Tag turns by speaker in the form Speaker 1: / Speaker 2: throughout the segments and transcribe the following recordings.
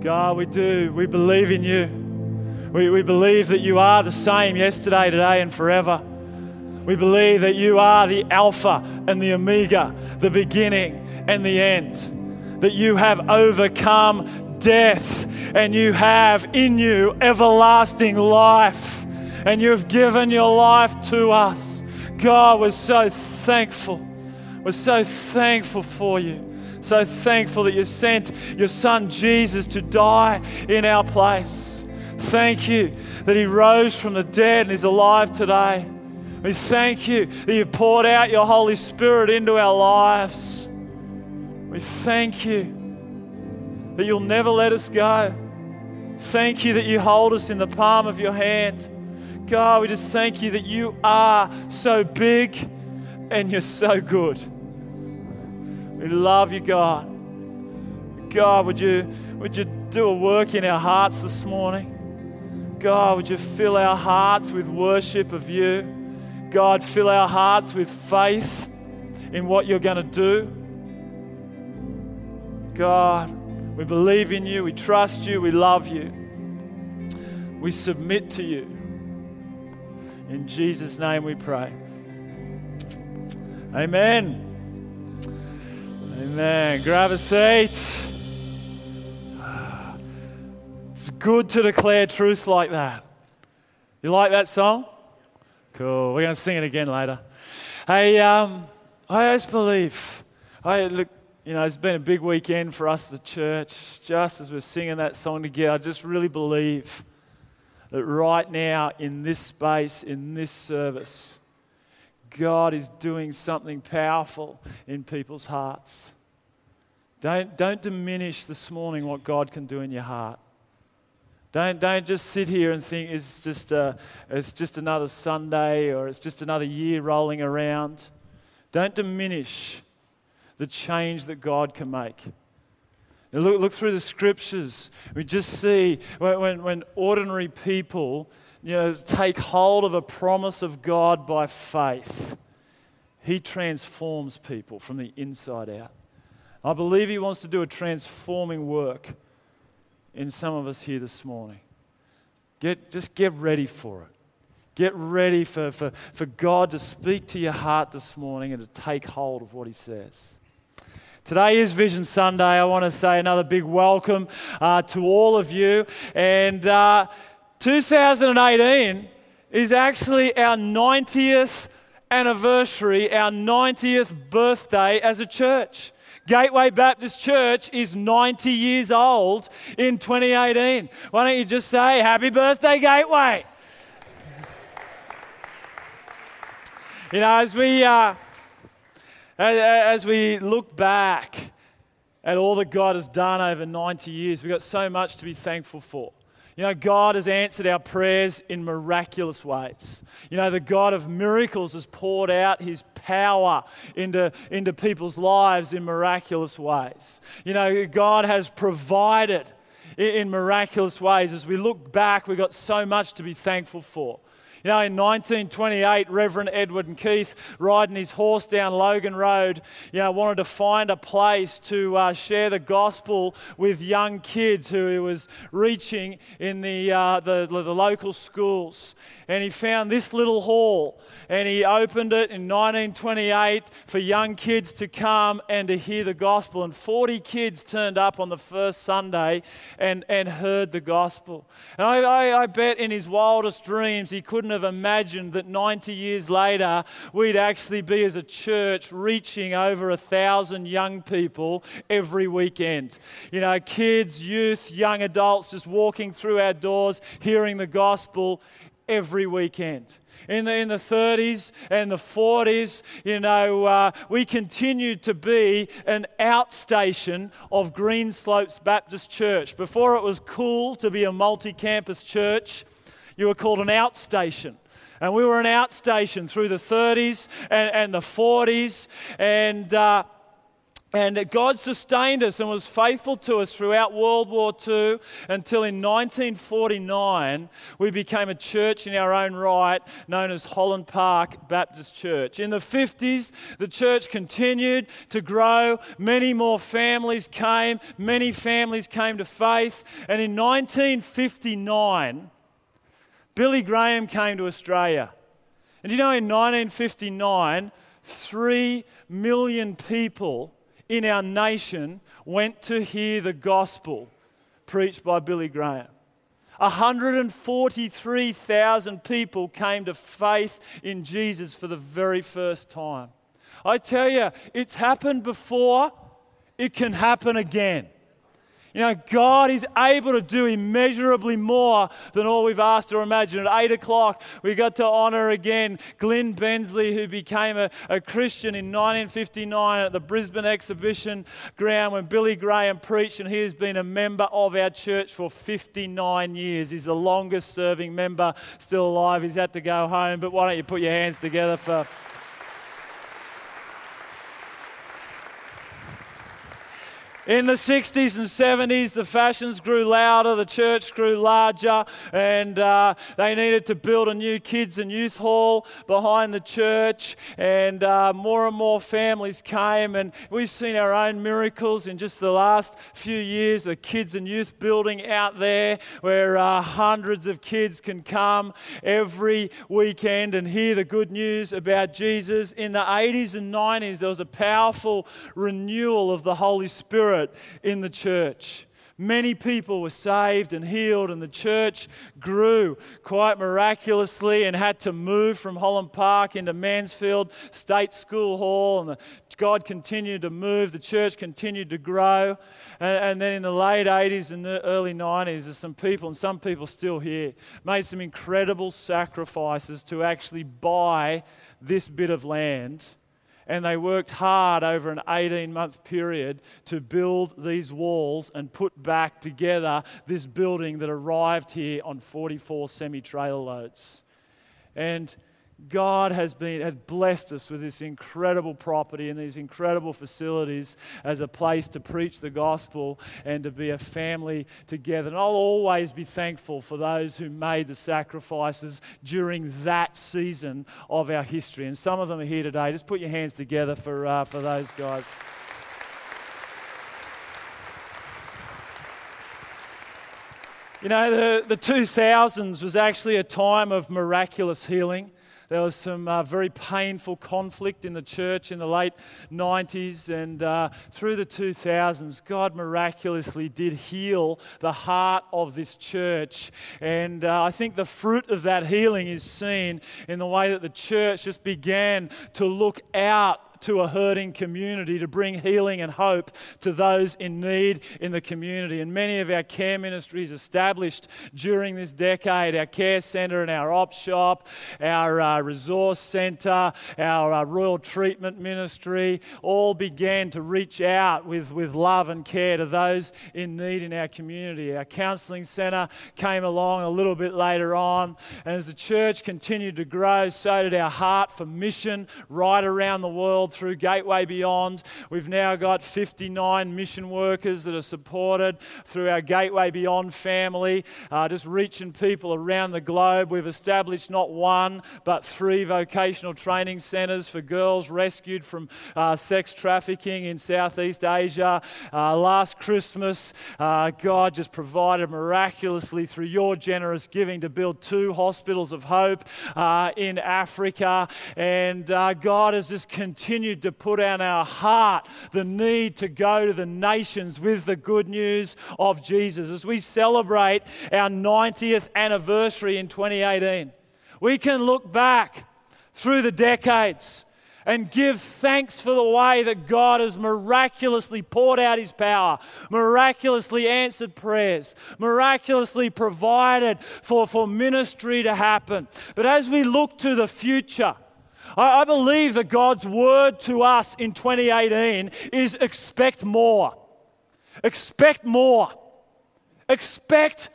Speaker 1: God, we do. We believe in you. We, we believe that you are the same yesterday, today, and forever. We believe that you are the Alpha and the Omega, the beginning and the end. That you have overcome death and you have in you everlasting life. And you've given your life to us. God, we're so thankful. We're so thankful for you. So thankful that you sent your son Jesus to die in our place. Thank you that he rose from the dead and is alive today. We thank you that you've poured out your Holy Spirit into our lives. We thank you that you'll never let us go. Thank you that you hold us in the palm of your hand. God, we just thank you that you are so big and you're so good. We love you, God. God, would you, would you do a work in our hearts this morning? God, would you fill our hearts with worship of you? God, fill our hearts with faith in what you're going to do. God, we believe in you, we trust you, we love you. We submit to you. In Jesus' name we pray. Amen. Amen. Grab a seat. It's good to declare truth like that. You like that song? Cool. We're going to sing it again later. Hey, um, I always believe. I look. You know, it's been a big weekend for us, the church. Just as we're singing that song together, I just really believe that right now in this space, in this service, God is doing something powerful in people's hearts. Don't, don't diminish this morning what God can do in your heart. Don't, don't just sit here and think it's just, a, it's just another Sunday or it's just another year rolling around. Don't diminish the change that God can make. Look, look through the scriptures. We just see when, when, when ordinary people you know, take hold of a promise of God by faith, He transforms people from the inside out. I believe He wants to do a transforming work in some of us here this morning. Get, just get ready for it. Get ready for, for, for God to speak to your heart this morning and to take hold of what He says. Today is Vision Sunday. I want to say another big welcome uh, to all of you. And uh, 2018 is actually our 90th anniversary, our 90th birthday as a church. Gateway Baptist Church is 90 years old in 2018. Why don't you just say, Happy birthday, Gateway? you know, as we, uh, as we look back at all that God has done over 90 years, we've got so much to be thankful for. You know, God has answered our prayers in miraculous ways. You know, the God of miracles has poured out his power into, into people's lives in miraculous ways. You know, God has provided in miraculous ways. As we look back, we've got so much to be thankful for. You know, in 1928, Reverend Edward and Keith, riding his horse down Logan Road, you know, wanted to find a place to uh, share the gospel with young kids who he was reaching in the, uh, the, the local schools. And he found this little hall and he opened it in 1928 for young kids to come and to hear the gospel. And 40 kids turned up on the first Sunday and, and heard the gospel. And I, I, I bet in his wildest dreams he couldn't have imagined that 90 years later we'd actually be as a church reaching over a thousand young people every weekend. You know, kids, youth, young adults just walking through our doors, hearing the gospel every weekend in the, in the 30s and the 40s, you know, uh, we continued to be an outstation of Greenslopes Baptist Church. Before it was cool to be a multi campus church, you were called an outstation. And we were an outstation through the 30s and, and the 40s. And uh, And God sustained us and was faithful to us throughout World War II until in 1949 we became a church in our own right known as Holland Park Baptist Church. In the 50s, the church continued to grow. Many more families came, many families came to faith. And in 1959, Billy Graham came to Australia. And you know, in 1959, three million people in our nation went to hear the gospel preached by Billy Graham. 143,000 people came to faith in Jesus for the very first time. I tell you, it's happened before, it can happen again. You know, God is able to do immeasurably more than all we've asked or imagined. At 8 o'clock, we got to honor again Glenn Bensley, who became a, a Christian in 1959 at the Brisbane Exhibition Ground when Billy Graham preached, and he has been a member of our church for 59 years. He's the longest serving member still alive. He's had to go home, but why don't you put your hands together for. In the 60s and 70s, the fashions grew louder, the church grew larger, and uh, they needed to build a new kids and youth hall behind the church. And uh, more and more families came, and we've seen our own miracles in just the last few years. A kids and youth building out there where uh, hundreds of kids can come every weekend and hear the good news about Jesus. In the 80s and 90s, there was a powerful renewal of the Holy Spirit Spirit in the church. Many people were saved and healed, and the church grew quite miraculously and had to move from Holland Park into Mansfield State School Hall. And God continued to move, the church continued to grow. And, and, then in the late 80s and the early 90s, there's some people, and some people still here, made some incredible sacrifices to actually buy this bit of land and they worked hard over an 18 month period to build these walls and put back together this building that arrived here on 44 semi trailer loads. And God has been had blessed us with this incredible property and these incredible facilities as a place to preach the gospel and to be a family together. And I'll always be thankful for those who made the sacrifices during that season of our history. And some of them are here today. Just put your hands together for, uh, for those guys. You know, the, the 2000s was actually a time of miraculous healing. There was some uh, very painful conflict in the church in the late 90s and uh, through the 2000s. God miraculously did heal the heart of this church. And uh, I think the fruit of that healing is seen in the way that the church just began to look out to a hurting community to bring healing and hope to those in need in the community. And many of our care ministries established during this decade our care centre and our op shop, our uh, resource centre, our uh, royal treatment ministry all began to reach out with, with love and care to those in need in our community. Our counselling centre came along a little bit later on. And as the church continued to grow, so did our heart for mission right around the world through Gateway Beyond. We've now got 59 mission workers that are supported through our Gateway Beyond family, uh, just reaching people around the globe. We've established not one, but three vocational training centres for girls rescued from uh, sex trafficking in Southeast Asia. Uh, last Christmas, uh, God just provided miraculously through your generous giving to build two hospitals of hope uh, in Africa. And uh, God has just continued continued to put on our heart the need to go to the nations with the good news of Jesus. As we celebrate our 90th anniversary in 2018, we can look back through the decades and give thanks for the way that God has miraculously poured out His power, miraculously answered prayers, miraculously provided for, for ministry to happen. But as we look to the future, I, I believe that God's word to us in 2018 is expect more. Expect more. Expect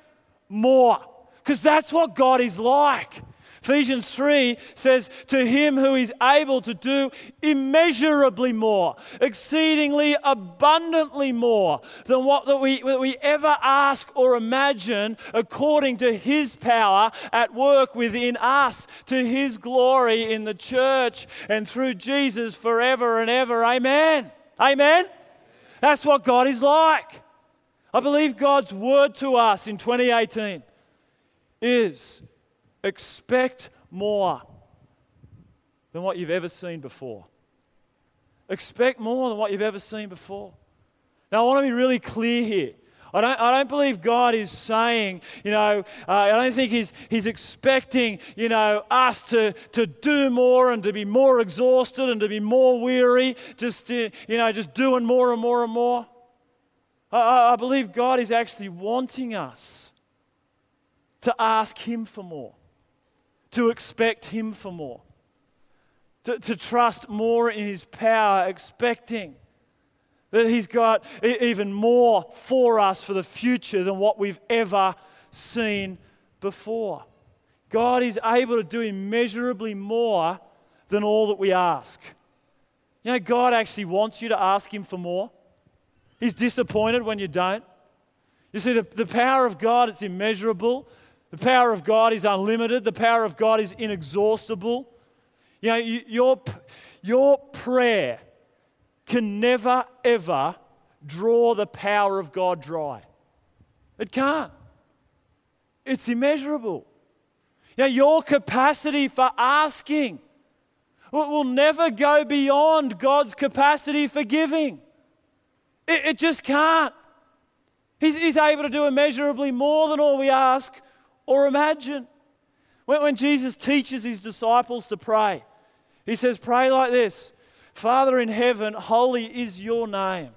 Speaker 1: more. Because that's what God is like. Ephesians 3 says, To him who is able to do immeasurably more, exceedingly abundantly more than what that we, that we ever ask or imagine, according to his power at work within us, to his glory in the church and through Jesus forever and ever. Amen. Amen. That's what God is like. I believe God's word to us in 2018 is expect more than what you've ever seen before. Expect more than what you've ever seen before. Now, I want to be really clear here. I don't, I don't believe God is saying, you know, uh, I don't think he's, he's expecting, you know, us to, to do more and to be more exhausted and to be more weary, just, to, you know, just doing more and more and more. I, I believe God is actually wanting us to ask Him for more, to expect Him for more, to, to trust more in His power, expecting that He's got even more for us for the future than what we've ever seen before. God is able to do immeasurably more than all that we ask. You know, God actually wants you to ask Him for more. He's disappointed when you don't. You see, the, the power of God, it's immeasurable. The power of God is unlimited. The power of God is inexhaustible. You know, your, your prayer can never, ever draw the power of God dry. It can't. It's immeasurable. You know, your capacity for asking will never go beyond God's capacity for giving. It, it just can't. He's, he's able to do immeasurably more than all we ask or imagine. When, when Jesus teaches his disciples to pray, he says, Pray like this Father in heaven, holy is your name.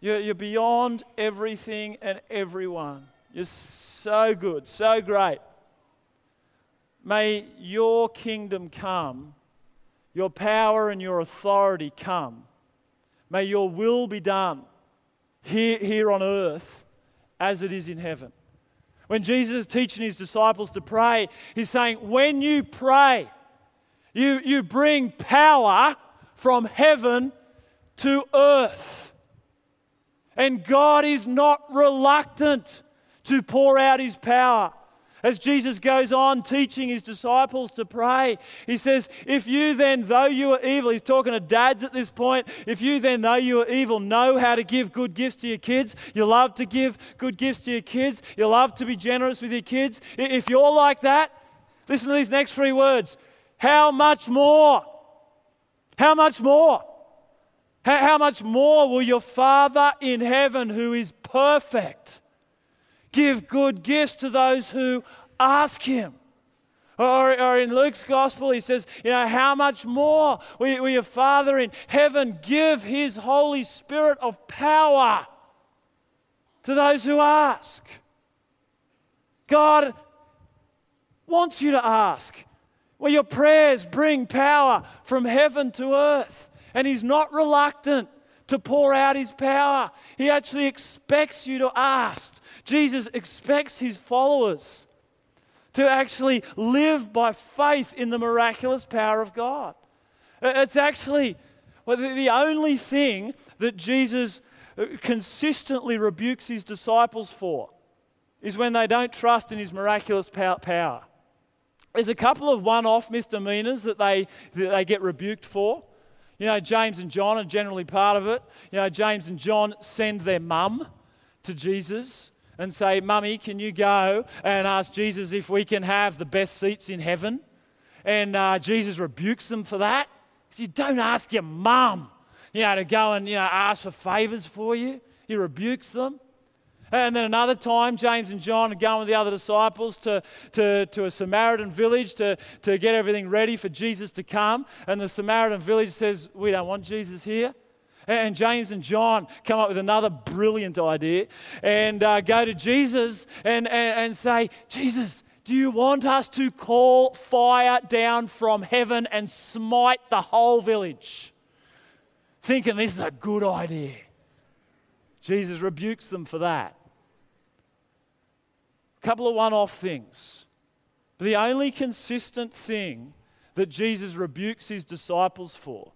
Speaker 1: You're, you're beyond everything and everyone. You're so good, so great. May your kingdom come, your power and your authority come. May your will be done here, here on earth as it is in heaven. When Jesus is teaching his disciples to pray, he's saying, when you pray, you, you bring power from heaven to earth. And God is not reluctant to pour out his power. As Jesus goes on teaching his disciples to pray, he says, If you then, though you are evil, he's talking to dads at this point, if you then, though you are evil, know how to give good gifts to your kids, you love to give good gifts to your kids, you love to be generous with your kids, if you're like that, listen to these next three words how much more? How much more? How, much more will your Father in heaven, who is perfect, give good gifts to those who ask Him? Or, or, in Luke's gospel, he says, You know, how much more will, will your Father in heaven give His Holy Spirit of power to those who ask? God wants you to ask where your prayers bring power from heaven to earth. And He's not reluctant to pour out His power. He actually expects you to ask. Jesus expects His followers to actually live by faith in the miraculous power of God. It's actually the only thing that Jesus uh, consistently rebukes his disciples for is when they don't trust in his miraculous power. There's a couple of one off misdemeanors that they, that they get rebuked for. You know, James and John are generally part of it. You know, James and John send their mum to Jesus and say, Mummy, can you go and ask Jesus if we can have the best seats in heaven? And uh, Jesus rebukes them for that. You don't ask your mum, you know, to go and you know, ask for favors for you. He rebukes them. And then another time, James and John are going with the other disciples to, to, to a Samaritan village to, to get everything ready for Jesus to come. And the Samaritan village says, We don't want Jesus here. And James and John come up with another brilliant idea and uh, go to Jesus and, and, and say, Jesus, do you want us to call fire down from heaven and smite the whole village? Thinking this is a good idea. Jesus rebukes them for that. A couple of one off things. But the only consistent thing that Jesus rebukes his disciples for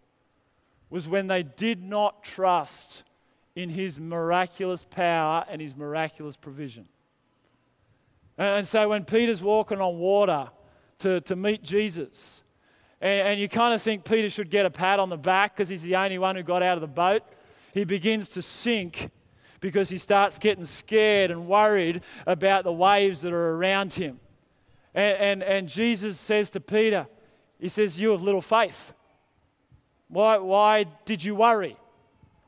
Speaker 1: was when they did not trust in his miraculous power and his miraculous provision. And so when Peter's walking on water to, to meet Jesus, and, and you kind of think Peter should get a pat on the back because he's the only one who got out of the boat, he begins to sink because he starts getting scared and worried about the waves that are around him. And, and, and Jesus says to Peter, He says, You have little faith. Why, why did you worry?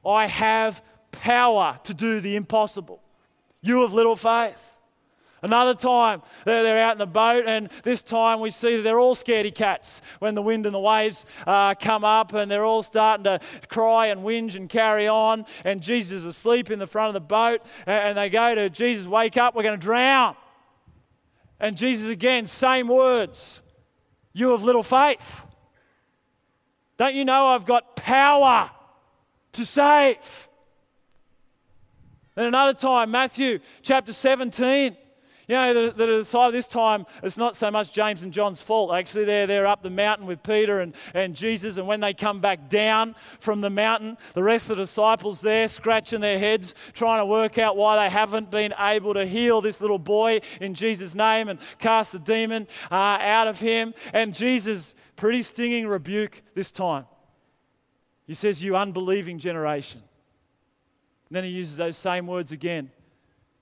Speaker 1: I have power to do the impossible. You have little faith. Another time, they're, out in the boat, and this time we see that they're all scaredy cats when the wind and the waves uh, come up, and they're all starting to cry and whinge and carry on. And Jesus is asleep in the front of the boat, and they go to Jesus, Wake up, we're going to drown. And Jesus again, same words You have little faith. Don't you know I've got power to save? Then another time, Matthew chapter 17. You know, the, the disciples this time, it's not so much James and John's fault. Actually, they're, they're up the mountain with Peter and, and Jesus, and when they come back down from the mountain, the rest of the disciples there scratching their heads, trying to work out why they haven't been able to heal this little boy in Jesus' name and cast the demon uh, out of him. And Jesus, pretty stinging rebuke this time. He says, You unbelieving generation. And then he uses those same words again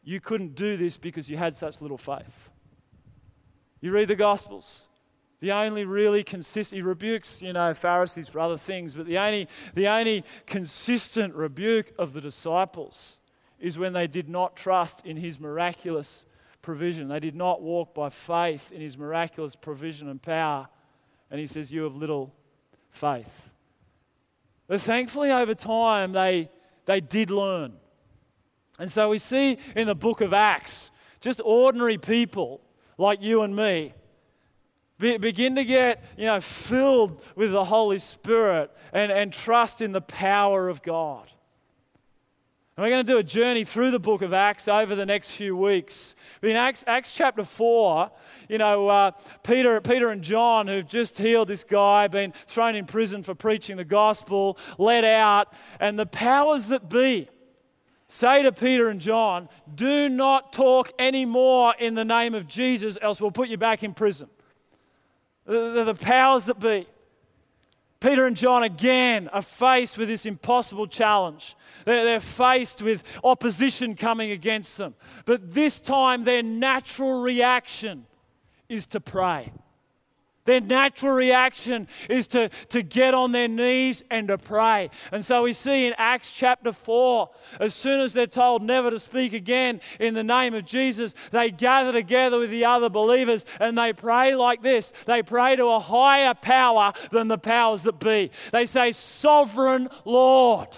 Speaker 1: you couldn't do this because you had such little faith. You read the Gospels. The only really consistent, he rebukes, you know, Pharisees for other things, but the only, the only consistent rebuke of the disciples is when they did not trust in his miraculous provision. They did not walk by faith in his miraculous provision and power. And he says, You have little faith. But thankfully, over time, they, they did learn. And so we see in the book of Acts just ordinary people like you and me be, begin to get you know, filled with the Holy Spirit and, and trust in the power of God. And we're going to do a journey through the book of Acts over the next few weeks. In Acts, Acts chapter 4, you know, uh, Peter, Peter and John, who've just healed this guy, been thrown in prison for preaching the gospel, let out, and the powers that be say to Peter and John, Do not talk anymore in the name of Jesus, else we'll put you back in prison. The, the powers that be. Peter and John again are faced with this impossible challenge. They're, they're, faced with opposition coming against them. But this time, their natural reaction is to pray. Their natural reaction is to, to get on their knees and to pray. And so we see in Acts chapter 4, as soon as they're told never to speak again in the name of Jesus, they gather together with the other believers and they pray like this they pray to a higher power than the powers that be. They say, Sovereign Lord,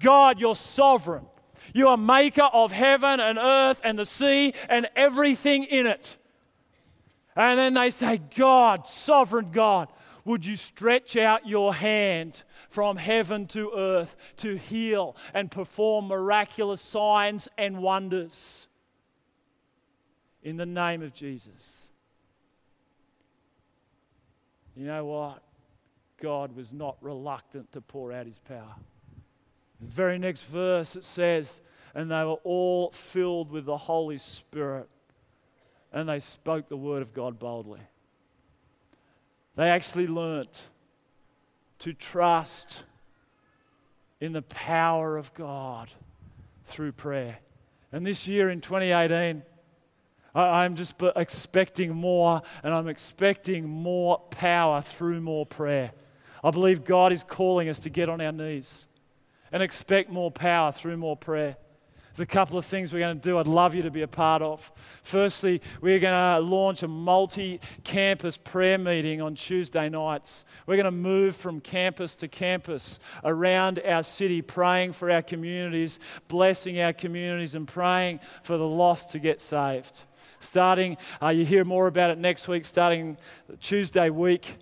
Speaker 1: God, you're sovereign. You are maker of heaven and earth and the sea and everything in it. And then they say, God, sovereign God, would you stretch out your hand from heaven to earth to heal and perform miraculous signs and wonders? In the name of Jesus. You know what? God was not reluctant to pour out his power. The very next verse it says, and they were all filled with the Holy Spirit and they spoke the word of God boldly. They actually learnt to trust in the power of God through prayer. And this year in 2018, I'm just expecting more, and I'm expecting more power through more prayer. I believe God is calling us to get on our knees and expect more power through more prayer. There's a couple of things we're going to do I'd love you to be a part of. Firstly, we're going to launch a multi campus prayer meeting on Tuesday nights. We're going to move from campus to campus around our city, praying for our communities, blessing our communities, and praying for the lost to get saved. Starting, uh, you hear more about it next week, starting Tuesday week.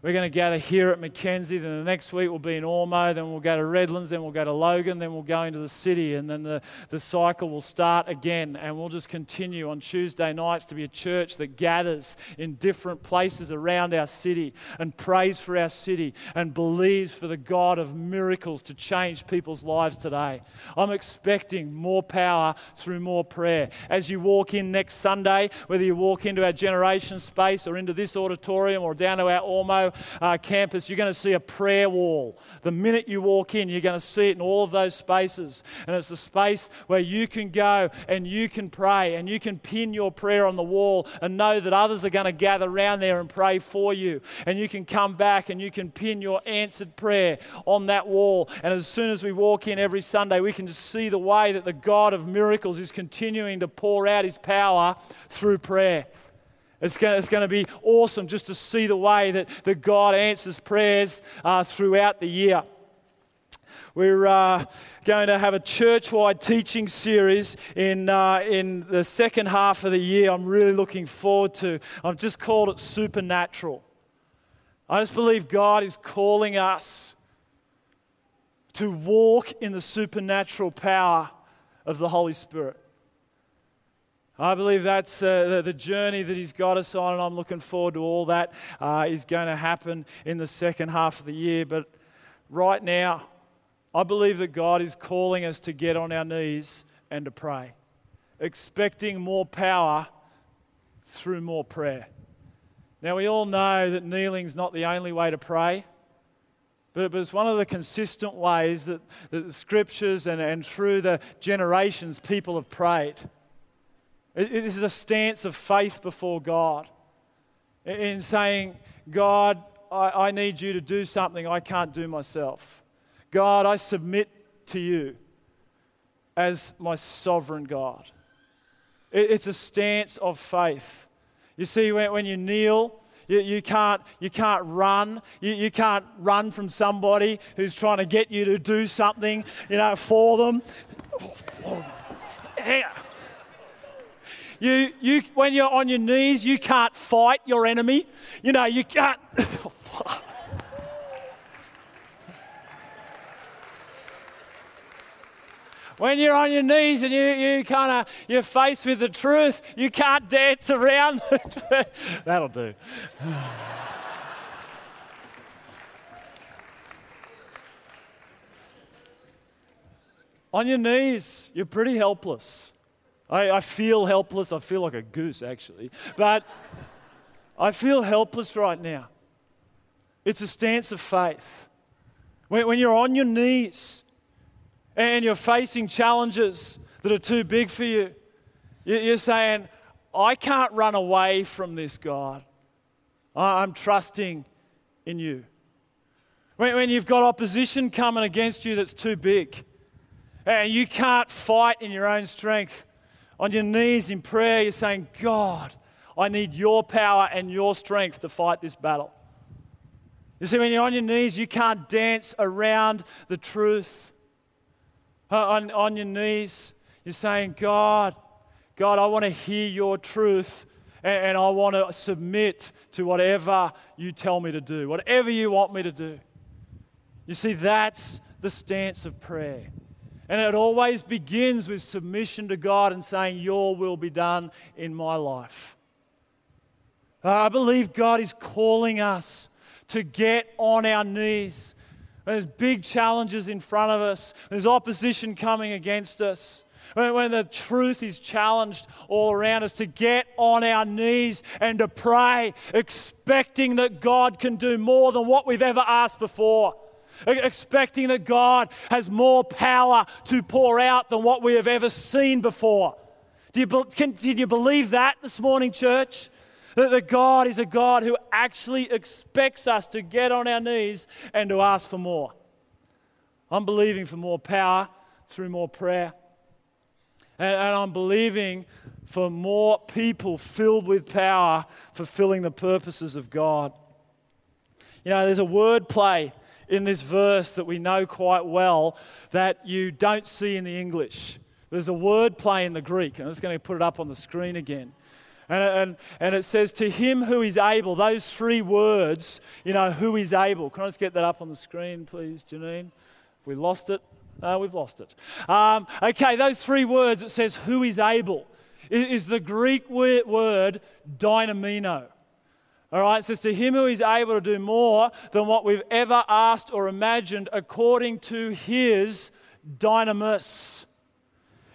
Speaker 1: We're going to gather here at Mackenzie. Then the next week we'll be in Ormeau. Then we'll go to Redlands. Then we'll go to Logan. Then we'll go into the city. And then the, the cycle will start again. And we'll just continue on Tuesday nights to be a church that gathers in different places around our city and prays for our city and believes for the God of miracles to change people's lives today. I'm expecting more power through more prayer. As you walk in next Sunday, whether you walk into our generation space or into this auditorium or down to our Uh, campus, you're going to see a prayer wall. The minute you walk in, you're going to see it in all of those spaces. And it's a space where you can go and you can pray and you can pin your prayer on the wall and know that others are going to gather around there and pray for you. And you can come back and you can pin your answered prayer on that wall. And as soon as we walk in every Sunday, we can just see the way that the God of miracles is continuing to pour out his power through prayer. It's going, to be awesome just to see the way that, that God answers prayers uh, throughout the year. We're uh, going to have a church wide teaching series in, uh, in the second half of the year. I'm really looking forward to. I've just called it Supernatural. I just believe God is calling us to walk in the supernatural power of the Holy Spirit. I believe that's uh, the, journey that He's got us on, and I'm looking forward to all that uh, is going to happen in the second half of the year. But right now, I believe that God is calling us to get on our knees and to pray, expecting more power through more prayer. Now, we all know that kneeling's not the only way to pray. But, but it's one of the consistent ways that, that the scriptures and, and through the generations people have prayed. This is a stance of faith before God in saying, God, I, I need you to do something I can't do myself. God, I submit to you as my sovereign God. It's a stance of faith. You see, when, when you kneel, you, you, can't, you can't run. You, you can't run from somebody who's trying to get you to do something, you know, for them. Oh, oh. Yeah. You, you, when you're on your knees, you can't fight your enemy. You know, you can't. when you're on your knees and you, you kind of you're faced with the truth, you can't dance around. That'll do. on your knees, you're pretty helpless. I, I feel helpless. I feel like a goose, actually. But I feel helpless right now. It's a stance of faith. When, when you're on your knees and you're facing challenges that are too big for you, you're saying, I can't run away from this, God. I'm trusting in you. When, when you've got opposition coming against you that's too big, and you can't fight in your own strength, on your knees in prayer, you're saying, God, I need your power and your strength to fight this battle. You see, when you're on your knees, you can't dance around the truth. Uh, on, on your knees, you're saying, God, God, I want to hear your truth and, and I want to submit to whatever you tell me to do, whatever you want me to do. You see, that's the stance of prayer. And it always begins with submission to God and saying, Your will be done in my life. I believe God is calling us to get on our knees. There's big challenges in front of us, there's opposition coming against us. When, the truth is challenged all around us, to get on our knees and to pray, expecting that God can do more than what we've ever asked before expecting that God has more power to pour out than what we have ever seen before. Do you, can, can you believe that this morning, church? That, that God is a God who actually expects us to get on our knees and to ask for more. I'm believing for more power through more prayer. And, and I'm believing for more people filled with power fulfilling the purposes of God. You know, there's a word play in this verse that we know quite well that you don't see in the English. There's a word play in the Greek, and I'm just going to put it up on the screen again. And, and, and it says, To him who is able, those three words, you know, who is able. Can I just get that up on the screen, please, Janine? We lost it. We've lost it. Um, okay, those three words, it says, who is able, is the Greek word dynamino. All right, says, to him who is able to do more than what we've ever asked or imagined according to his dynamis.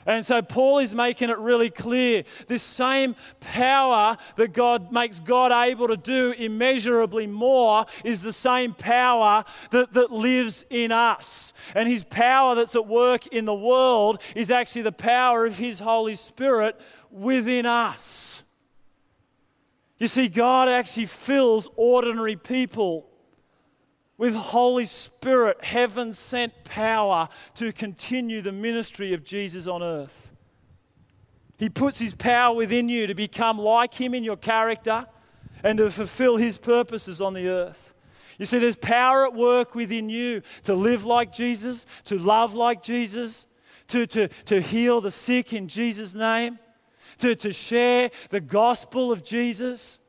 Speaker 1: And so Paul is making it really clear this same power that God makes God able to do immeasurably more is the same power that, that lives in us. And his power that's at work in the world is actually the power of his Holy Spirit within us. You see, God actually fills ordinary people with Holy Spirit, heaven sent power to continue the ministry of Jesus on earth. He puts His power within you to become like Him in your character and to fulfill His purposes on the earth. You see, there's power at work within you to live like Jesus, to love like Jesus, to, to, to heal the sick in Jesus' name, to, to share the gospel of Jesus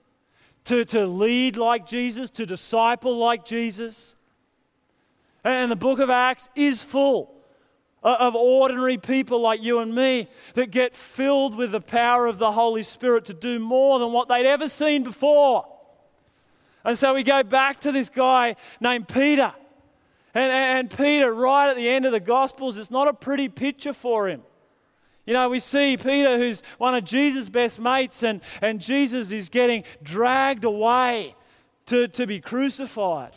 Speaker 1: to, to lead like Jesus, to disciple like Jesus. And the book of Acts is full of ordinary people like you and me that get filled with the power of the Holy Spirit to do more than what they'd ever seen before. And so we go back to this guy named Peter. And, and Peter, right at the end of the Gospels, it's not a pretty picture for him. You know, we see Peter, who's one of Jesus' best mates, and, and Jesus is getting dragged away to, to be crucified.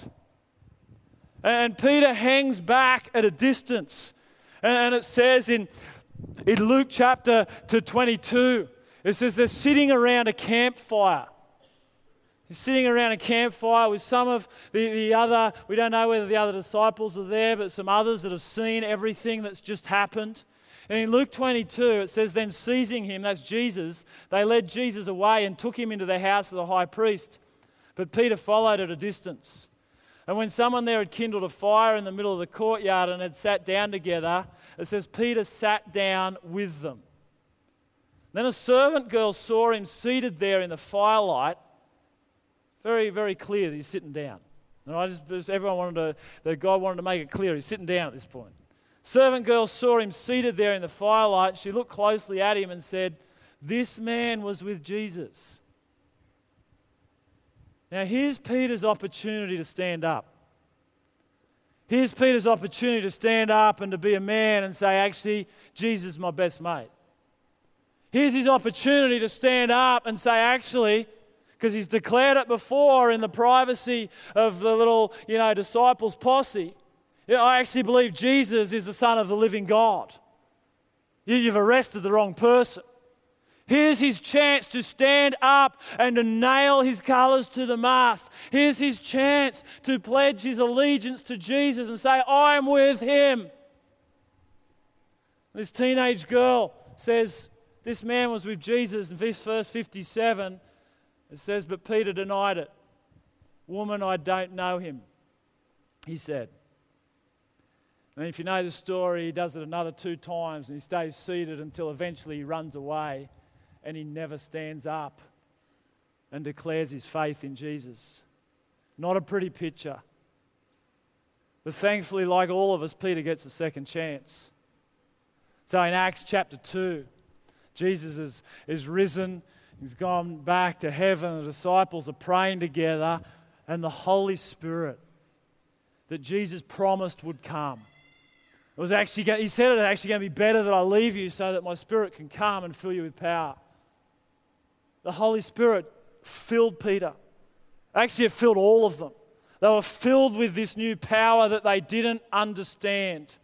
Speaker 1: And Peter hangs back at a distance. And it says in, in Luke chapter to 22, it says they're sitting around a campfire. He's sitting around a campfire with some of the, the other, we don't know whether the other disciples are there, but some others that have seen everything that's just happened. And in Luke 22, it says, Then seizing him, that's Jesus, they led Jesus away and took him into the house of the high priest. But Peter followed at a distance. And when someone there had kindled a fire in the middle of the courtyard and had sat down together, it says Peter sat down with them. Then a servant girl saw him seated there in the firelight. Very, very clear that he's sitting down. And I just, everyone wanted to, that God wanted to make it clear he's sitting down at this point. Servant girl saw him seated there in the firelight. She looked closely at him and said, This man was with Jesus. Now, here's Peter's opportunity to stand up. Here's Peter's opportunity to stand up and to be a man and say, Actually, Jesus is my best mate. Here's his opportunity to stand up and say, Actually, because he's declared it before in the privacy of the little, you know, disciples' posse. I actually believe Jesus is the Son of the living God. You've arrested the wrong person. Here's his chance to stand up and to nail his colors to the mast. Here's his chance to pledge his allegiance to Jesus and say, I'm with him. This teenage girl says, This man was with Jesus. In verse 57, it says, But Peter denied it. Woman, I don't know him, he said. And if you know the story, he does it another two times and he stays seated until eventually he runs away and he never stands up and declares his faith in Jesus. Not a pretty picture. But thankfully, like all of us, Peter gets a second chance. So in Acts chapter 2, Jesus is, is risen, he's gone back to heaven, the disciples are praying together, and the Holy Spirit that Jesus promised would come it was actually, he said it's actually going to be better that I leave you so that my spirit can come and fill you with power. The Holy Spirit filled Peter. Actually, it filled all of them. They were filled with this new power that they didn't understand.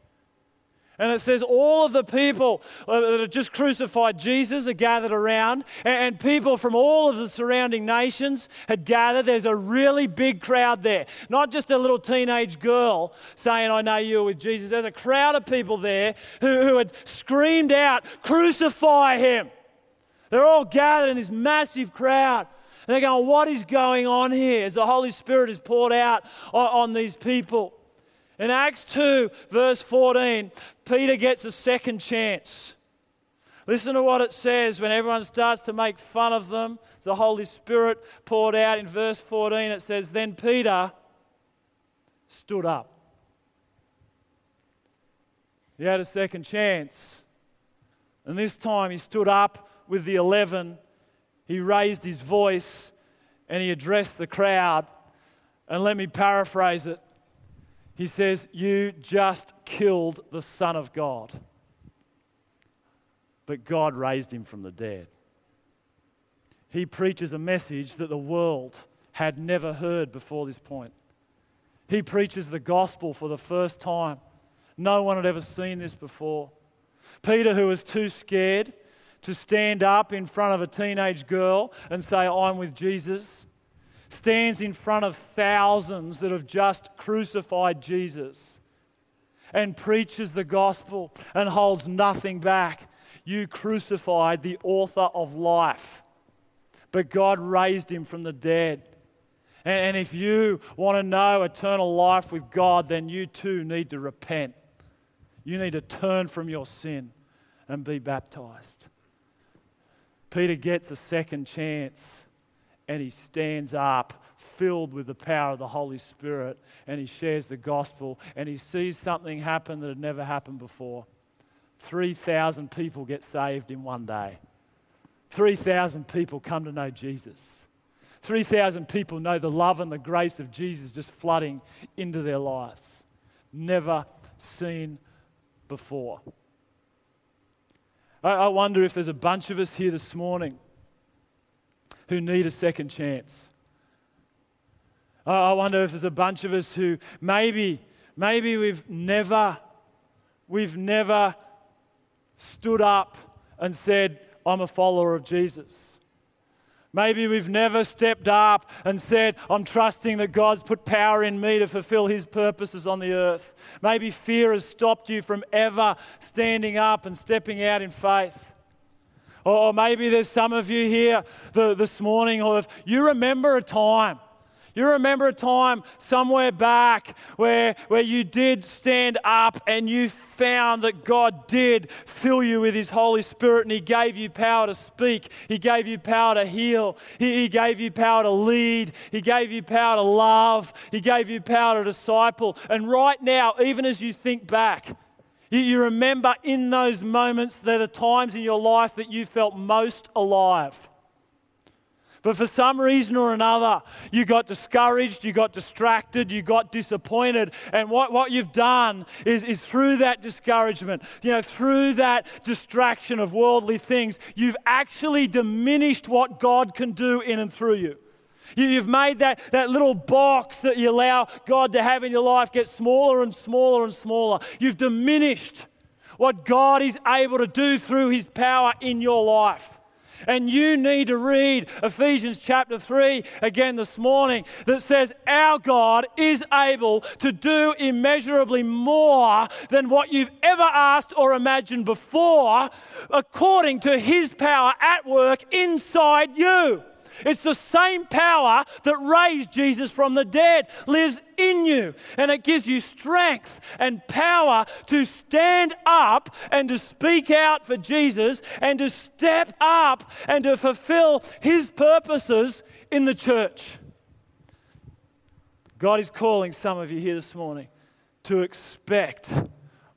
Speaker 1: And it says all of the people uh, that had just crucified Jesus are gathered around, and people from all of the surrounding nations had gathered. There's a really big crowd there. Not just a little teenage girl saying, I know you're with Jesus. There's a crowd of people there who, who had screamed out, Crucify him. They're all gathered in this massive crowd. And they're going, What is going on here? As the Holy Spirit is poured out on, on these people. In Acts 2, verse 14, Peter gets a second chance. Listen to what it says when everyone starts to make fun of them. The Holy Spirit poured out in verse 14. It says, Then Peter stood up. He had a second chance. And this time he stood up with the 11. He raised his voice and he addressed the crowd. And let me paraphrase it. He says, You just killed the Son of God but God raised him from the dead. He preaches a message that the world had never heard before this point. He preaches the gospel for the first time. No one had ever seen this before. Peter, who was too scared to stand up in front of a teenage girl and say, I'm with Jesus, stands in front of thousands that have just crucified Jesus and preaches the gospel and holds nothing back you crucified the author of life, but God raised him from the dead. And if you want to know eternal life with God, then you too need to repent. You need to turn from your sin and be baptized. Peter gets a second chance and he stands up filled with the power of the Holy Spirit and he shares the gospel and he sees something happen that had never happened before. 3,000 people get saved in one day. 3,000 people come to know Jesus. 3,000 people know the love and the grace of Jesus just flooding into their lives. Never seen before. I, I wonder if there's a bunch of us here this morning who need a second chance. I wonder if there's a bunch of us who maybe, maybe we've never, we've never stood up and said, I'm a follower of Jesus. Maybe we've never stepped up and said, I'm trusting that God's put power in me to fulfill His purposes on the earth. Maybe fear has stopped you from ever standing up and stepping out in faith. Or maybe there's some of you here this morning who have, you remember a time you remember a time somewhere back where, where you did stand up and you found that God did fill you with His Holy Spirit and He gave you power to speak. He gave you power to heal. He, he gave you power to lead. He gave you power to love. He gave you power to disciple. And right now, even as you think back, you, remember in those moments that are times in your life that you felt most alive. But for some reason or another, you got discouraged, you got distracted, you got disappointed. And what, what you've done is, is through that discouragement, you know, through that distraction of worldly things, you've actually diminished what God can do in and through you. You've made that, that little box that you allow God to have in your life get smaller and smaller and smaller. You've diminished what God is able to do through His power in your life. And you need to read Ephesians chapter 3 again this morning that says, Our God is able to do immeasurably more than what you've ever asked or imagined before, according to his power at work inside you. It's the same power that raised Jesus from the dead lives in you. And it gives you strength and power to stand up and to speak out for Jesus and to step up and to fulfill his purposes in the church. God is calling some of you here this morning to expect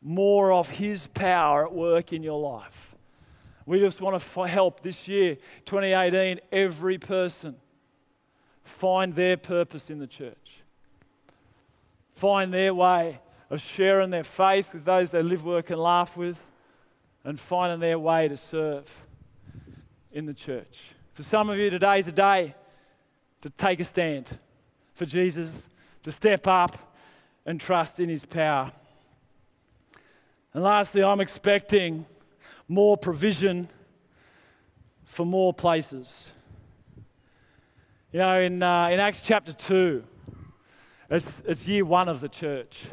Speaker 1: more of his power at work in your life. We just want to help this year, 2018, every person find their purpose in the church, find their way of sharing their faith with those they live, work, and laugh with, and finding their way to serve in the church. For some of you, today is a day to take a stand for Jesus, to step up and trust in his power. And lastly, I'm expecting more provision for more places. You know, in, uh, in Acts chapter 2, it's, it's year one of the church.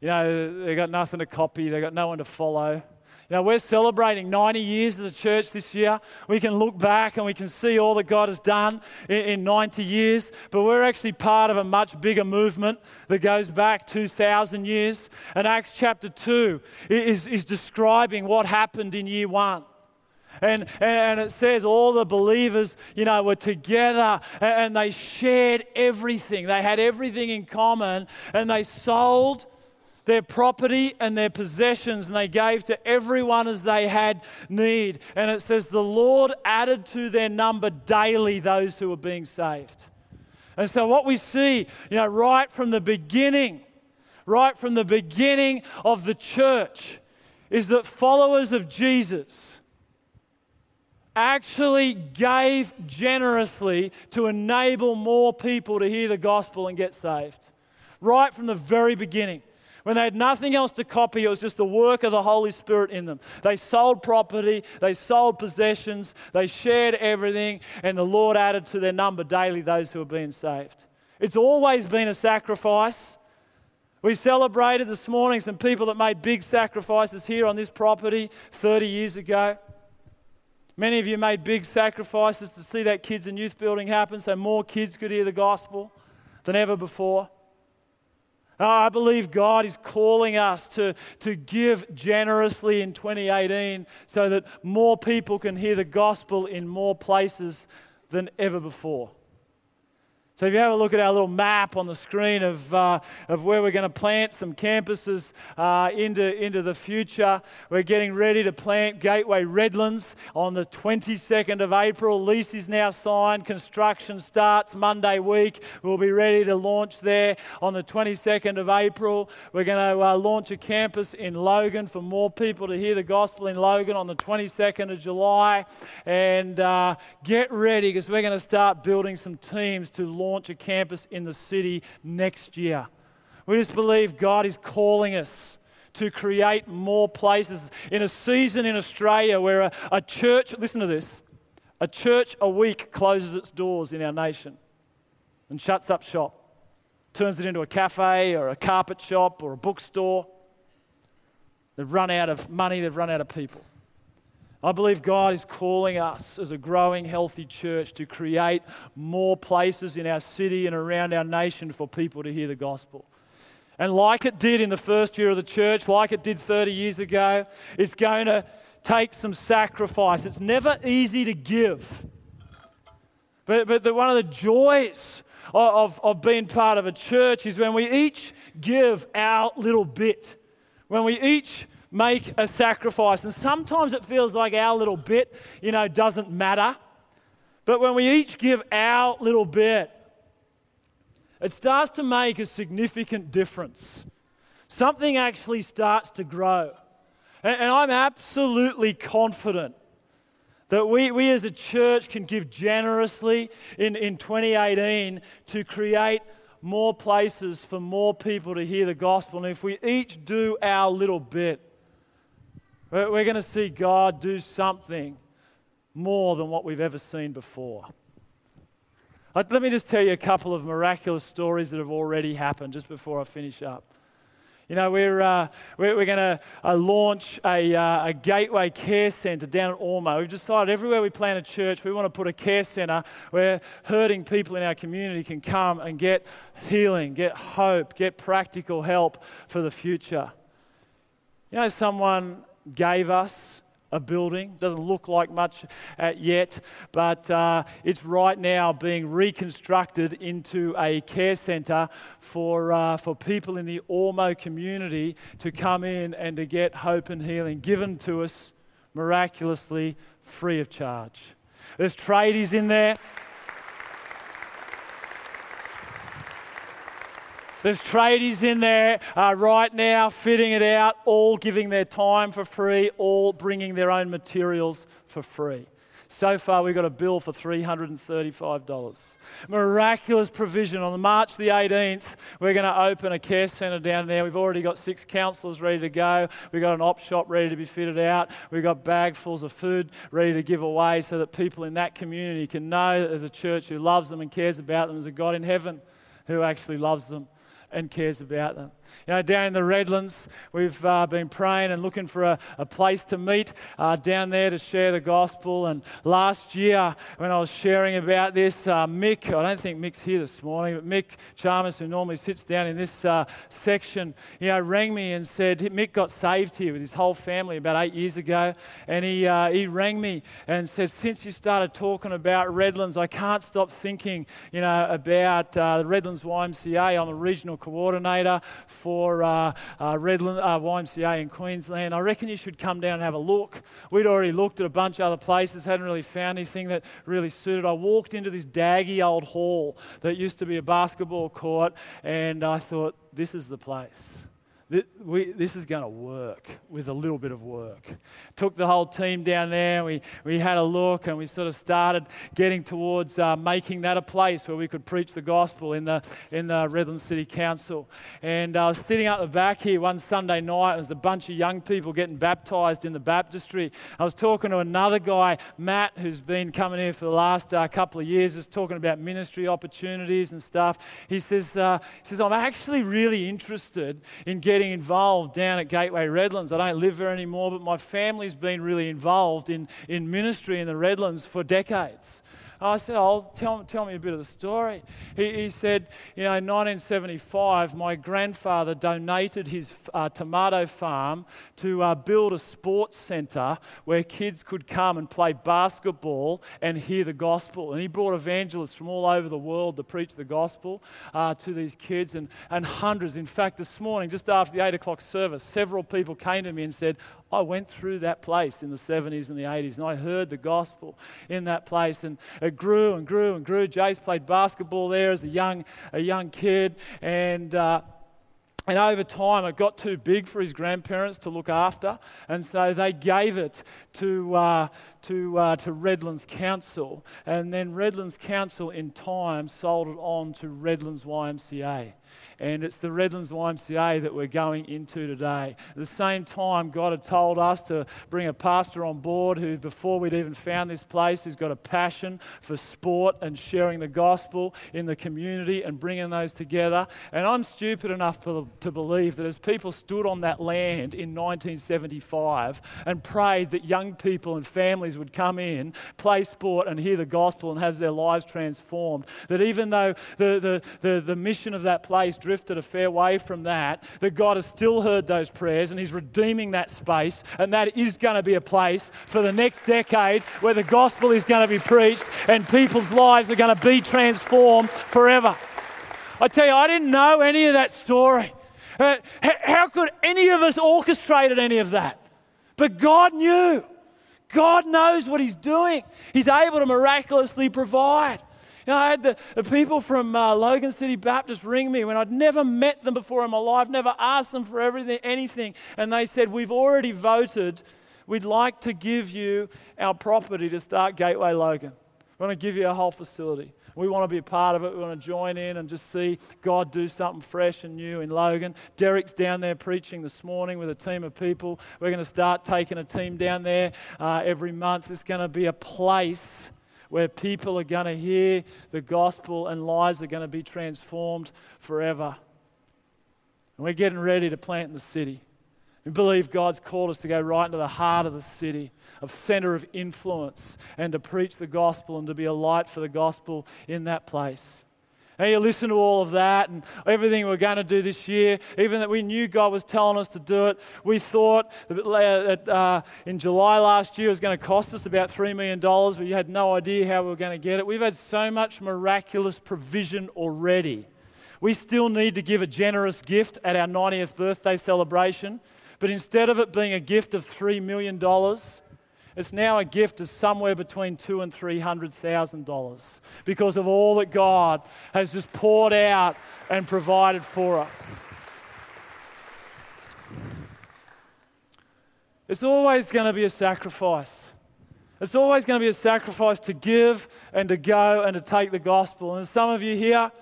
Speaker 1: You know, they got nothing to copy, they got no one to follow. Now, we're celebrating 90 years as a church this year. We can look back and we can see all that God has done in, in 90 years, but we're actually part of a much bigger movement that goes back 2,000 years. And Acts chapter 2 is, is describing what happened in year one. And, and it says all the believers, you know, were together and they shared everything. They had everything in common and they sold their property and their possessions, and they gave to everyone as they had need. And it says, The Lord added to their number daily those who were being saved. And so, what we see, you know, right from the beginning, right from the beginning of the church, is that followers of Jesus actually gave generously to enable more people to hear the gospel and get saved. Right from the very beginning. When they had nothing else to copy, it was just the work of the Holy Spirit in them. They sold property, they sold possessions, they shared everything, and the Lord added to their number daily those who were being saved. It's always been a sacrifice. We celebrated this morning some people that made big sacrifices here on this property 30 years ago. Many of you made big sacrifices to see that kids and youth building happen so more kids could hear the gospel than ever before. Oh, I believe God is calling us to, to give generously in 2018 so that more people can hear the gospel in more places than ever before. So, if you have a look at our little map on the screen of, uh, of where we're going to plant some campuses uh, into, into the future, we're getting ready to plant Gateway Redlands on the 22nd of April. Lease is now signed, construction starts Monday week. We'll be ready to launch there on the 22nd of April. We're going to uh, launch a campus in Logan for more people to hear the gospel in Logan on the 22nd of July. And uh, get ready because we're going to start building some teams to launch launch a campus in the city next year. We just believe God is calling us to create more places in a season in Australia where a, a church, listen to this, a church a week closes its doors in our nation and shuts up shop, turns it into a cafe or a carpet shop or a bookstore. They've run out of money, they've run out of people. I believe God is calling us as a growing, healthy church to create more places in our city and around our nation for people to hear the gospel. And like it did in the first year of the church, like it did 30 years ago, it's going to take some sacrifice. It's never easy to give. But, but the, one of the joys of, of, of being part of a church is when we each give our little bit, when we each make a sacrifice. And sometimes it feels like our little bit, you know, doesn't matter. But when we each give our little bit, it starts to make a significant difference. Something actually starts to grow. And, and I'm absolutely confident that we, we as a church can give generously in, in 2018 to create more places for more people to hear the gospel. And if we each do our little bit, we're going to see God do something more than what we've ever seen before. Let me just tell you a couple of miraculous stories that have already happened just before I finish up. You know, we're, uh, we're, we're going to uh, launch a, uh, a gateway care centre down at Ormeau. We've decided everywhere we plant a church, we want to put a care centre where hurting people in our community can come and get healing, get hope, get practical help for the future. You know, someone gave us a building. Doesn't look like much yet, but uh, it's right now being reconstructed into a care centre for, uh, for people in the Ormeau community to come in and to get hope and healing given to us miraculously free of charge. There's tradies in there. There's tradies in there uh, right now fitting it out, all giving their time for free, all bringing their own materials for free. So far, we've got a bill for $335. Miraculous provision. On March the 18th, we're going to open a care centre down there. We've already got six counsellors ready to go. We've got an op shop ready to be fitted out. We've got bagfuls of food ready to give away so that people in that community can know that there's a church who loves them and cares about them. There's a God in heaven who actually loves them and cares about them. You know, down in the Redlands, we've uh, been praying and looking for a, a place to meet uh, down there to share the gospel. And last year, when I was sharing about this, uh, Mick, I don't think Mick's here this morning, but Mick Chalmers, who normally sits down in this uh, section, you know, rang me and said Mick got saved here with his whole family about eight years ago. And he, uh, he rang me and said, Since you started talking about Redlands, I can't stop thinking, you know, about uh, the Redlands YMCA. I'm a regional coordinator for uh, uh, Redland, uh, YMCA in Queensland. I reckon you should come down and have a look. We'd already looked at a bunch of other places, hadn't really found anything that really suited. I walked into this daggy old hall that used to be a basketball court, and I thought, this is the place we, this is going to work with a little bit of work. Took the whole team down there, we, we had a look, and we sort of started getting towards uh, making that a place where we could preach the gospel in the, in the Redlands City Council. And I was sitting up the back here one Sunday night, it was a bunch of young people getting baptized in the baptistry. I was talking to another guy, Matt, who's been coming here for the last uh, couple of years, just talking about ministry opportunities and stuff. He says, uh, he says, I'm actually really interested in getting getting involved down at Gateway Redlands. I don't live there anymore, but my family's been really involved in, in ministry in the Redlands for decades. I said, Oh, tell, tell me a bit of the story. He, he said, You know, in 1975, my grandfather donated his uh, tomato farm to uh, build a sports centre where kids could come and play basketball and hear the gospel. And he brought evangelists from all over the world to preach the gospel uh, to these kids, and, and hundreds. In fact, this morning, just after the 8 o'clock service, several people came to me and said, I went through that place in the 70s and the 80s, and I heard the gospel in that place, and it grew and grew and grew. Jace played basketball there as a young, a young kid, and uh, and over time, it got too big for his grandparents to look after, and so they gave it to, uh, to, uh, to Redlands Council. And then Redlands Council, in time, sold it on to Redlands YMCA and it's the Redlands YMCA that we're going into today. At the same time, God had told us to bring a pastor on board who, before we'd even found this place, has got a passion for sport and sharing the gospel in the community and bringing those together. And I'm stupid enough to, to believe that as people stood on that land in 1975 and prayed that young people and families would come in, play sport, and hear the gospel and have their lives transformed, that even though the, the, the, the mission of that place drifted a fair way from that, that God has still heard those prayers and He's redeeming that space. And that is going to be a place for the next decade where the gospel is going to be preached and people's lives are going to be transformed forever. I tell you, I didn't know any of that story. Uh, how could any of us orchestrated any of that? But God knew. God knows what He's doing. He's able to miraculously provide. You know, I had the, the people from uh, Logan City Baptist ring me when I'd never met them before in my life, never asked them for everything, anything. And they said, We've already voted. We'd like to give you our property to start Gateway Logan. We want to give you a whole facility. We want to be a part of it. We want to join in and just see God do something fresh and new in Logan. Derek's down there preaching this morning with a team of people. We're going to start taking a team down there uh, every month. It's going to be a place where people are going to hear the gospel and lives are going to be transformed forever. And we're getting ready to plant in the city. We believe God's called us to go right into the heart of the city, a center of influence, and to preach the gospel and to be a light for the gospel in that place. And you listen to all of that and everything we're going to do this year, even that we knew God was telling us to do it. We thought that uh, in July last year it was going to cost us about $3 million, but you had no idea how we were going to get it. We've had so much miraculous provision already. We still need to give a generous gift at our 90th birthday celebration, but instead of it being a gift of $3 million, it's now a gift of somewhere between two and three hundred thousand dollars because of all that God has just poured out and provided for us. It's always going to be a sacrifice. It's always going to be a sacrifice to give and to go and to take the gospel. And some of you here,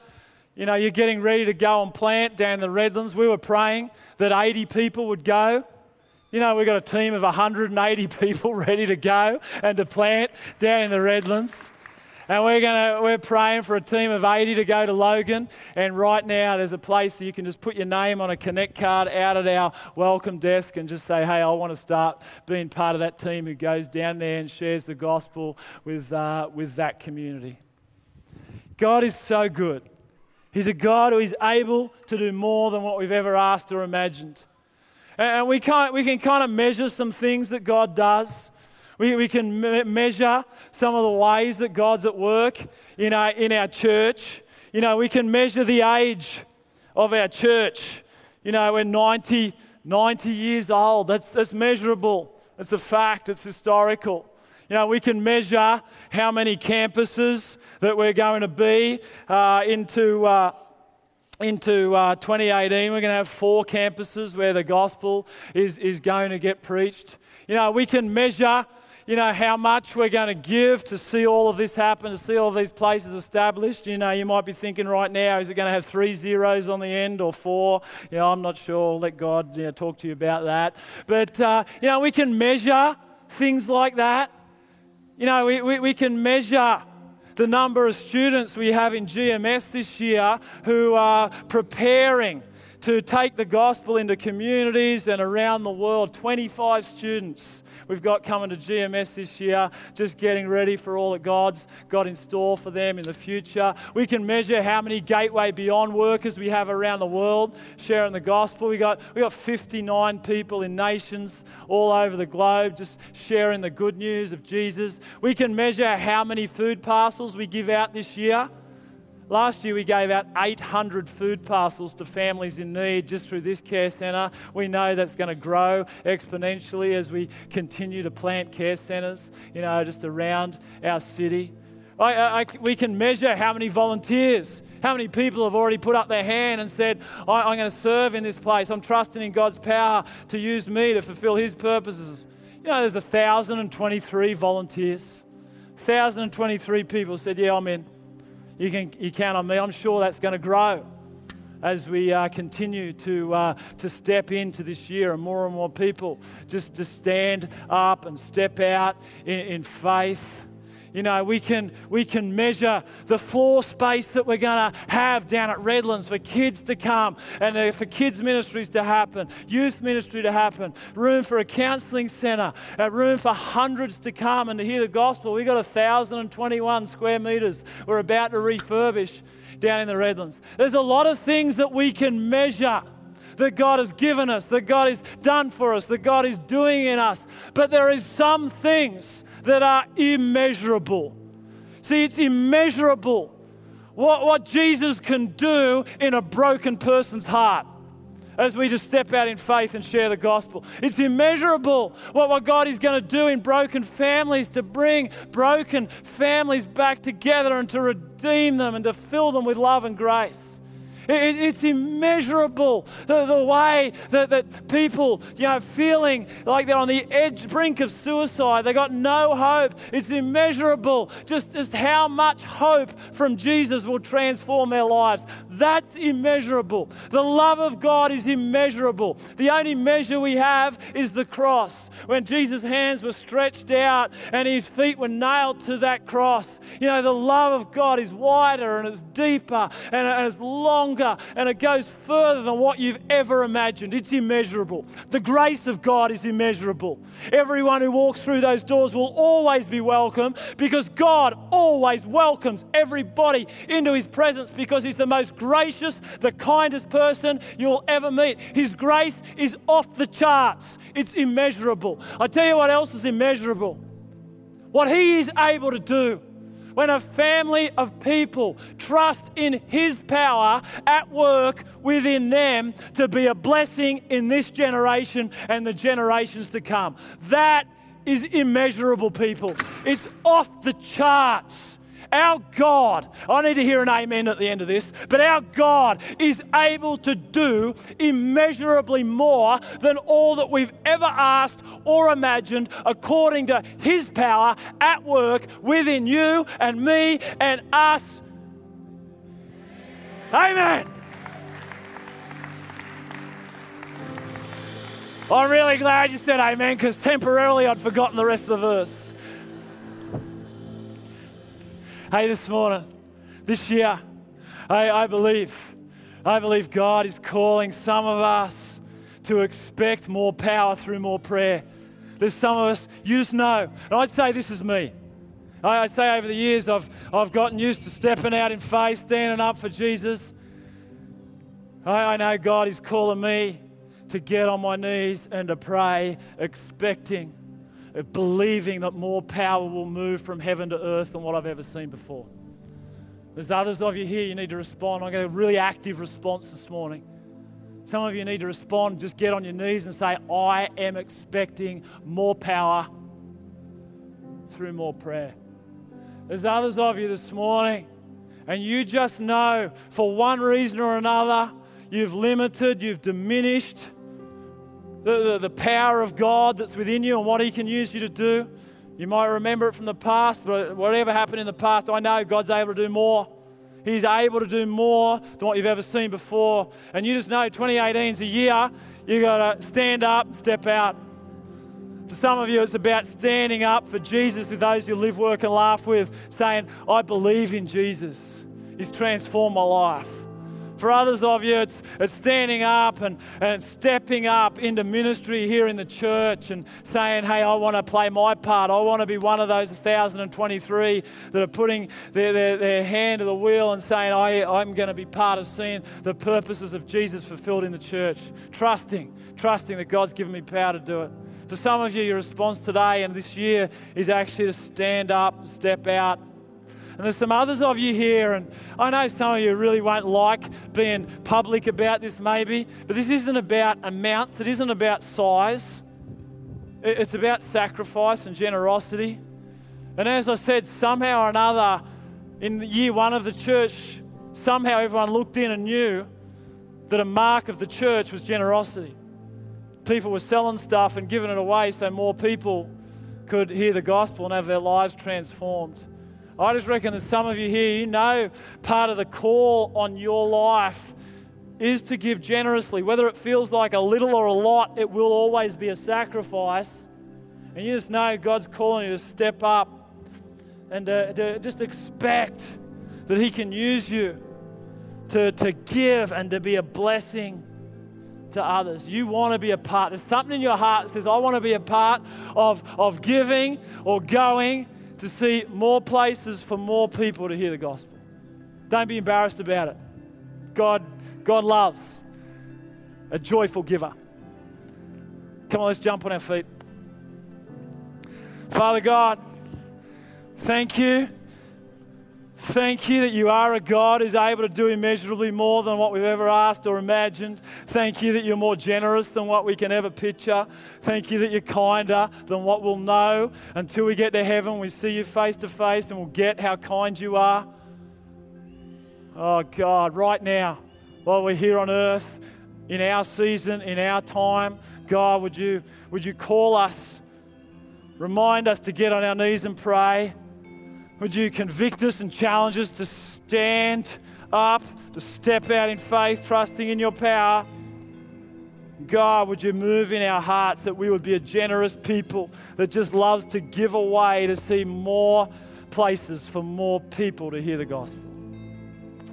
Speaker 1: you know, you're getting ready to go and plant down the Redlands. We were praying that 80 people would go. You know, we've got a team of 180 people ready to go and to plant down in the Redlands. And we're gonna we're praying for a team of 80 to go to Logan. And right now there's a place that you can just put your name on a connect card out at our welcome desk and just say, hey, I want to start being part of that team who goes down there and shares the gospel with, uh, with that community. God is so good. He's a God who is able to do more than what we've ever asked or imagined. And we, can't, we can kind of measure some things that God does. We, we can me- measure some of the ways that God's at work in our, in our church. You know, we can measure the age of our church. You know, we're 90, 90 years old. That's, that's measurable. It's a fact. It's historical. You know, we can measure how many campuses that we're going to be uh, into. Uh, into uh, 2018, we're going to have four campuses where the gospel is, is going to get preached. You know, we can measure you know, how much we're going to give to see all of this happen, to see all of these places established. You know, you might be thinking right now, is it going to have three zeros on the end or four? You know, I'm not sure. I'll let God you know, talk to you about that. But, uh, you know, we can measure things like that. You know, we, we, we can measure the number of students we have in GMS this year who are preparing to take the gospel into communities and around the world. 25 students we've got coming to GMS this year, just getting ready for all that God's got in store for them in the future. We can measure how many Gateway Beyond workers we have around the world sharing the gospel. We got, we got 59 people in nations all over the globe just sharing the good news of Jesus. We can measure how many food parcels we give out this year. Last year, we gave out 800 food parcels to families in need just through this care centre. We know that's going to grow exponentially as we continue to plant care centres, you know, just around our city. I, I, we can measure how many volunteers, how many people have already put up their hand and said, I, am going to serve in this place. I'm trusting in God's power to use me to fulfill His purposes. You know, there's 1,023 volunteers. 1,023 people said, Yeah, I'm in you can you count on me. I'm sure that's going to grow as we uh, continue to, uh, to step into this year and more and more people just to stand up and step out in, in faith you know, we can, we can measure the floor space that we're going to have down at Redlands for kids to come and uh, for kids' ministries to happen, youth ministry to happen, room for a counseling centre, a room for hundreds to come and to hear the gospel. We've got 1,021 square metres we're about to refurbish down in the Redlands. There's a lot of things that we can measure that God has given us, that God has done for us, that God is doing in us. But there is some things that are immeasurable. See, it's immeasurable what, what Jesus can do in a broken person's heart as we just step out in faith and share the gospel. It's immeasurable what, what God is going to do in broken families to bring broken families back together and to redeem them and to fill them with love and grace. It, it's immeasurable the, the way that, that people, you know, feeling like they're on the edge, brink of suicide. They got no hope. It's immeasurable just, just how much hope from Jesus will transform their lives. That's immeasurable. The love of God is immeasurable. The only measure we have is the cross. When Jesus' hands were stretched out and his feet were nailed to that cross, you know, the love of God is wider and it's deeper and it's longer longer and it goes further than what you've ever imagined. It's immeasurable. The grace of God is immeasurable. Everyone who walks through those doors will always be welcome because God always welcomes everybody into His presence because He's the most gracious, the kindest person you'll ever meet. His grace is off the charts, it's immeasurable. I tell you what else is immeasurable what He is able to do when a family of people trust in His power at work within them to be a blessing in this generation and the generations to come. That is immeasurable, people. It's off the charts. Our God, I need to hear an amen at the end of this, but our God is able to do immeasurably more than all that we've ever asked or imagined according to His power at work within you and me and us. Amen. I'm really glad you said amen because temporarily I'd forgotten the rest of the verse. Hey, this morning, this year, I, I believe, I believe God is calling some of us to expect more power through more prayer. There's some of us, you just know, and I'd say this is me. I'd say over the years I've, I've gotten used to stepping out in faith, standing up for Jesus. I, I know God is calling me to get on my knees and to pray, expecting, believing that more power will move from heaven to earth than what I've ever seen before. There's others of you here, you need to respond. I got a really active response this morning. Some of you need to respond, just get on your knees and say, I am expecting more power through more prayer. There's others of you this morning, and you just know for one reason or another, you've limited, you've diminished the, the, the power of God that's within you and what He can use you to do. You might remember it from the past, but whatever happened in the past, I know God's able to do more. He's able to do more than what you've ever seen before. And you just know 2018 is a year you got to stand up, step out. For some of you, it's about standing up for Jesus with those you live, work, and laugh with, saying, I believe in Jesus. He's transformed my life. For others of you, it's, it's standing up and, and stepping up into ministry here in the church and saying, Hey, I want to play my part. I want to be one of those 1,023 that are putting their, their, their hand to the wheel and saying, I, I'm going to be part of seeing the purposes of Jesus fulfilled in the church. Trusting, trusting that God's given me power to do it. For some of you, your response today and this year is actually to stand up, step out, and there's some others of you here, and I know some of you really won't like being public about this, maybe, but this isn't about amounts, it isn't about size. It's about sacrifice and generosity. And as I said, somehow or another, in year one of the church, somehow everyone looked in and knew that a mark of the church was generosity. People were selling stuff and giving it away so more people could hear the gospel and have their lives transformed. I just reckon that some of you here, you know, part of the call on your life is to give generously. Whether it feels like a little or a lot, it will always be a sacrifice. And you just know God's calling you to step up and to, to just expect that He can use you to, to give and to be a blessing to others. You want to be a part. There's something in your heart that says, I want to be a part of, of giving or going to see more places for more people to hear the gospel. Don't be embarrassed about it. God, God loves a joyful giver. Come on, let's jump on our feet. Father God, thank you Thank you that you are a God who's able to do immeasurably more than what we've ever asked or imagined. Thank you that you're more generous than what we can ever picture. Thank you that you're kinder than what we'll know. Until we get to heaven, we see you face to face and we'll get how kind you are. Oh, God, right now, while we're here on earth, in our season, in our time, God, would you, would you call us, remind us to get on our knees and pray? Would you convict us and challenge us to stand up, to step out in faith, trusting in your power? God, would you move in our hearts that we would be a generous people that just loves to give away to see more places for more people to hear the gospel?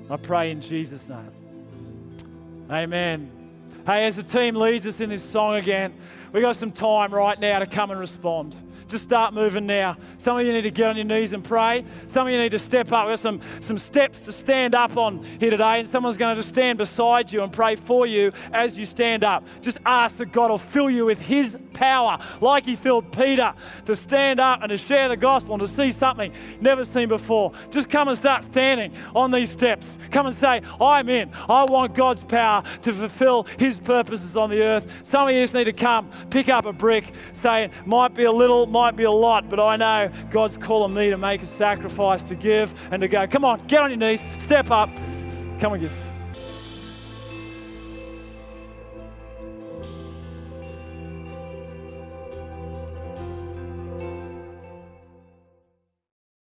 Speaker 1: I pray in Jesus' name. Amen. Hey, as the team leads us in this song again, we got some time right now to come and respond. Just start moving now. Some of you need to get on your knees and pray. Some of you need to step up. We've got some, some steps to stand up on here today, and someone's going to just stand beside you and pray for you as you stand up. Just ask that God will fill you with His power, like He filled Peter, to stand up and to share the gospel and to see something never seen before. Just come and start standing on these steps. Come and say, I'm in. I want God's power to fulfill His purposes on the earth. Some of you just need to come, pick up a brick, say, might be a little, might be a lot, but I know God's calling me to make a sacrifice, to give, and to go. Come on, get on your knees, step up, come and give.